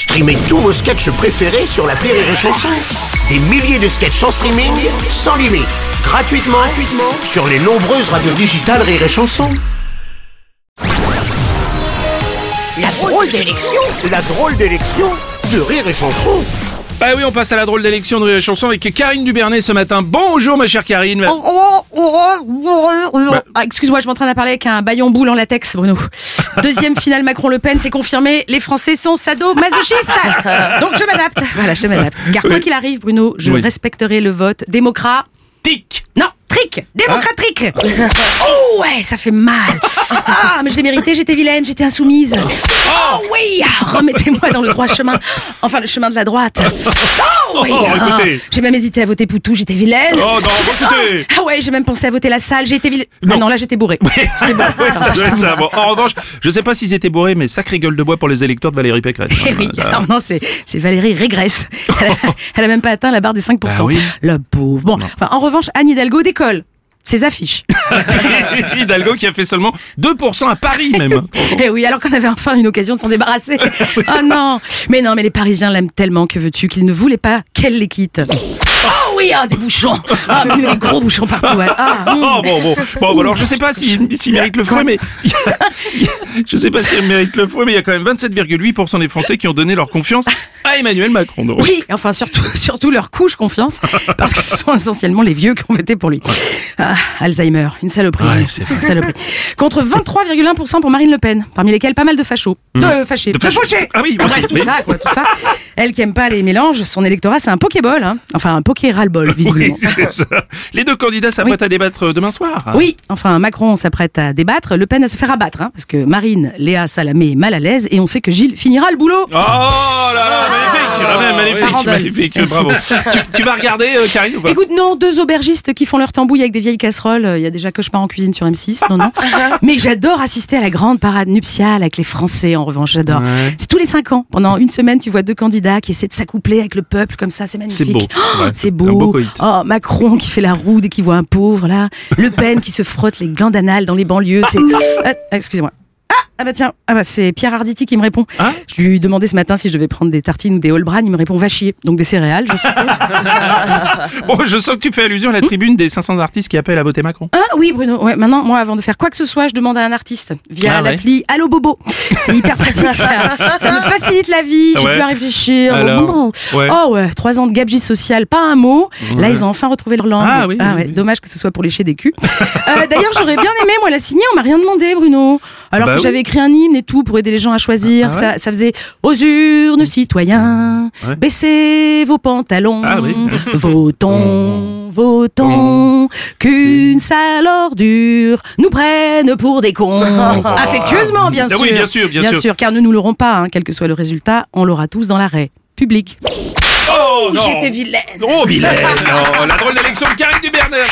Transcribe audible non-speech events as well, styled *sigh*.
Streamez tous vos sketchs préférés sur la Rire et Chanson. Des milliers de sketchs en streaming, sans limite, gratuitement, gratuitement sur les nombreuses radios digitales Rire et Chanson. La drôle d'élection, la drôle d'élection de Rire et Chanson. Bah oui, on passe à la drôle d'élection de Rire et Chanson avec Karine Dubernet ce matin. Bonjour ma chère Karine. Ah, Excuse-moi, je suis en train de parler avec un baillon boule en latex, Bruno. Deuxième finale Macron-Le Pen, c'est confirmé. Les Français sont sadomasochistes. Donc je m'adapte. Voilà, je m'adapte. Car quoi qu'il arrive, Bruno, je Oui. respecterai le vote démocrat. Tic Non, trick, démocratique. Oh ouais, ça fait mal. Ah, mais je l'ai mérité, j'étais vilaine, j'étais insoumise. Oh oui, ah, remettez-moi dans le droit chemin. Enfin, le chemin de la droite. Oh oui, Oh, ah, j'ai même hésité à voter Poutou, j'étais vilaine. Oh non, écoutez Ah ouais, j'ai même pensé à voter la salle, j'ai été vilaine. Non. Ah non, là j'étais *laughs* Ça. Bon, en revanche, je sais pas s'ils étaient bourrés, mais sacrée gueule de bois pour les électeurs de Valérie Pécresse. Eh oui, Ça- alors non, c'est, c'est Valérie régresse. Elle a, *laughs* elle a même pas atteint la barre des 5%. Bah oui. La pauvre. Bon, enfin, en revanche, Anne Hidalgo décolle. Ses affiches. *laughs* Hidalgo qui a fait seulement 2% à Paris même. Eh oui, alors qu'on avait enfin une occasion de s'en débarrasser. oh *laughs* non Mais non, mais les Parisiens l'aiment tellement, que veux-tu, qu'ils ne voulaient pas qu'elle les quitte. Oui, ah, des bouchons Ah, mais des gros bouchons partout. ouais. Ah, hum. *laughs* Oh bon bon bon alors je sais pas s'il s'il mérite le fouet mais je sais pas s'il mérite le fouet mais il y a quand même 27,8% des Français qui ont donné leur confiance à Emmanuel Macron. Donc. Oui, enfin surtout, *laughs* surtout leur couche confiance, parce que ce sont essentiellement les vieux qui ont voté pour lui. Ah, Alzheimer, une saloperie. Ouais, c'est vrai. Une saloperie. Contre 23,1% pour Marine Le Pen, parmi lesquels pas mal de fachos. De fâchés. De De, fâchés. fauchés. Ah oui, Bref, aussi, tout mais- ça, quoi, tout ça. Elle qui aime pas les mélanges, son électorat, c'est un pokéball, hein. Enfin, un poké ras-le-bol, Oui, visiblement. c'est ça. Les deux candidats s'apprêtent à débattre demain soir. Oui, enfin Macron s'apprête à débattre, Le Pen à se faire abattre, hein, parce que Marine, Léa Salamé est mal à l'aise et on sait que Gilles finira le boulot. Oh là là, magnifique, Magnifique, Farandole. magnifique, Merci. bravo. Tu, tu vas regarder euh, Karine ou pas? Écoute, non, deux aubergistes qui font leur tambouille avec des vieilles casseroles. euh, Il y a déjà cauchemar en cuisine sur M6, non, non. *laughs* Mais j'adore assister à la grande parade nuptiale avec les Français, en revanche, j'adore. Ouais. C'est tous les cinq ans. Pendant une semaine, tu vois deux candidats qui essaient de s'accoupler avec le peuple comme ça, c'est magnifique. beau, Oh, ouais. c'est Un beau. Oh, Macron qui fait la roue dès qu'il voit un pauvre, là. Le Pen qui se frotte les glandes anales dans les banlieues. C'est, *laughs* ah, excusez-moi. Ah, ah bah tiens, ah bah c'est Pierre Arditi qui me répond. Ah je lui ai demandé ce matin si je devais prendre des tartines ou des Holbran, il me répond va chier. Donc des céréales, je suppose. Bon, *laughs* je sens que tu fais allusion à la tribune des 500 artistes qui appellent à voter Macron. Ah oui Bruno, ouais, maintenant moi avant de faire quoi que ce soit, je demande à un artiste via Ah ouais. l'appli Allo Bobo. C'est hyper pratique ça. *laughs* Ça me facilite la vie, j'ai Ouais. plus à réfléchir. Alors, ouais. Oh ouais, trois ans de gabegie sociale, pas un mot. Là Ouais. ils ont enfin retrouvé leur langue. Ah oui, oui, ouais, oui. Dommage que ce soit pour lécher des culs. Euh, D'ailleurs j'aurais bien aimé moi la signer, on m'a rien demandé Bruno. Alors Bah que oui. j'avais écrit un hymne et tout pour aider les gens à choisir. Ah ouais ça, ça faisait aux urnes citoyens, Ouais. baissez vos pantalons, Ah oui. *laughs* votons, votons, qu'une sale ordure nous prenne pour des cons. *laughs* Affectueusement, bien Ah sûr. oui, bien sûr, bien sûr. car ne nous l'aurons pas, hein, quel que soit le résultat, on l'aura tous dans l'arrêt. Public. Oh J'étais vilaine. Oh vilaine Oh, La drôle d'élection de Karine Dubernet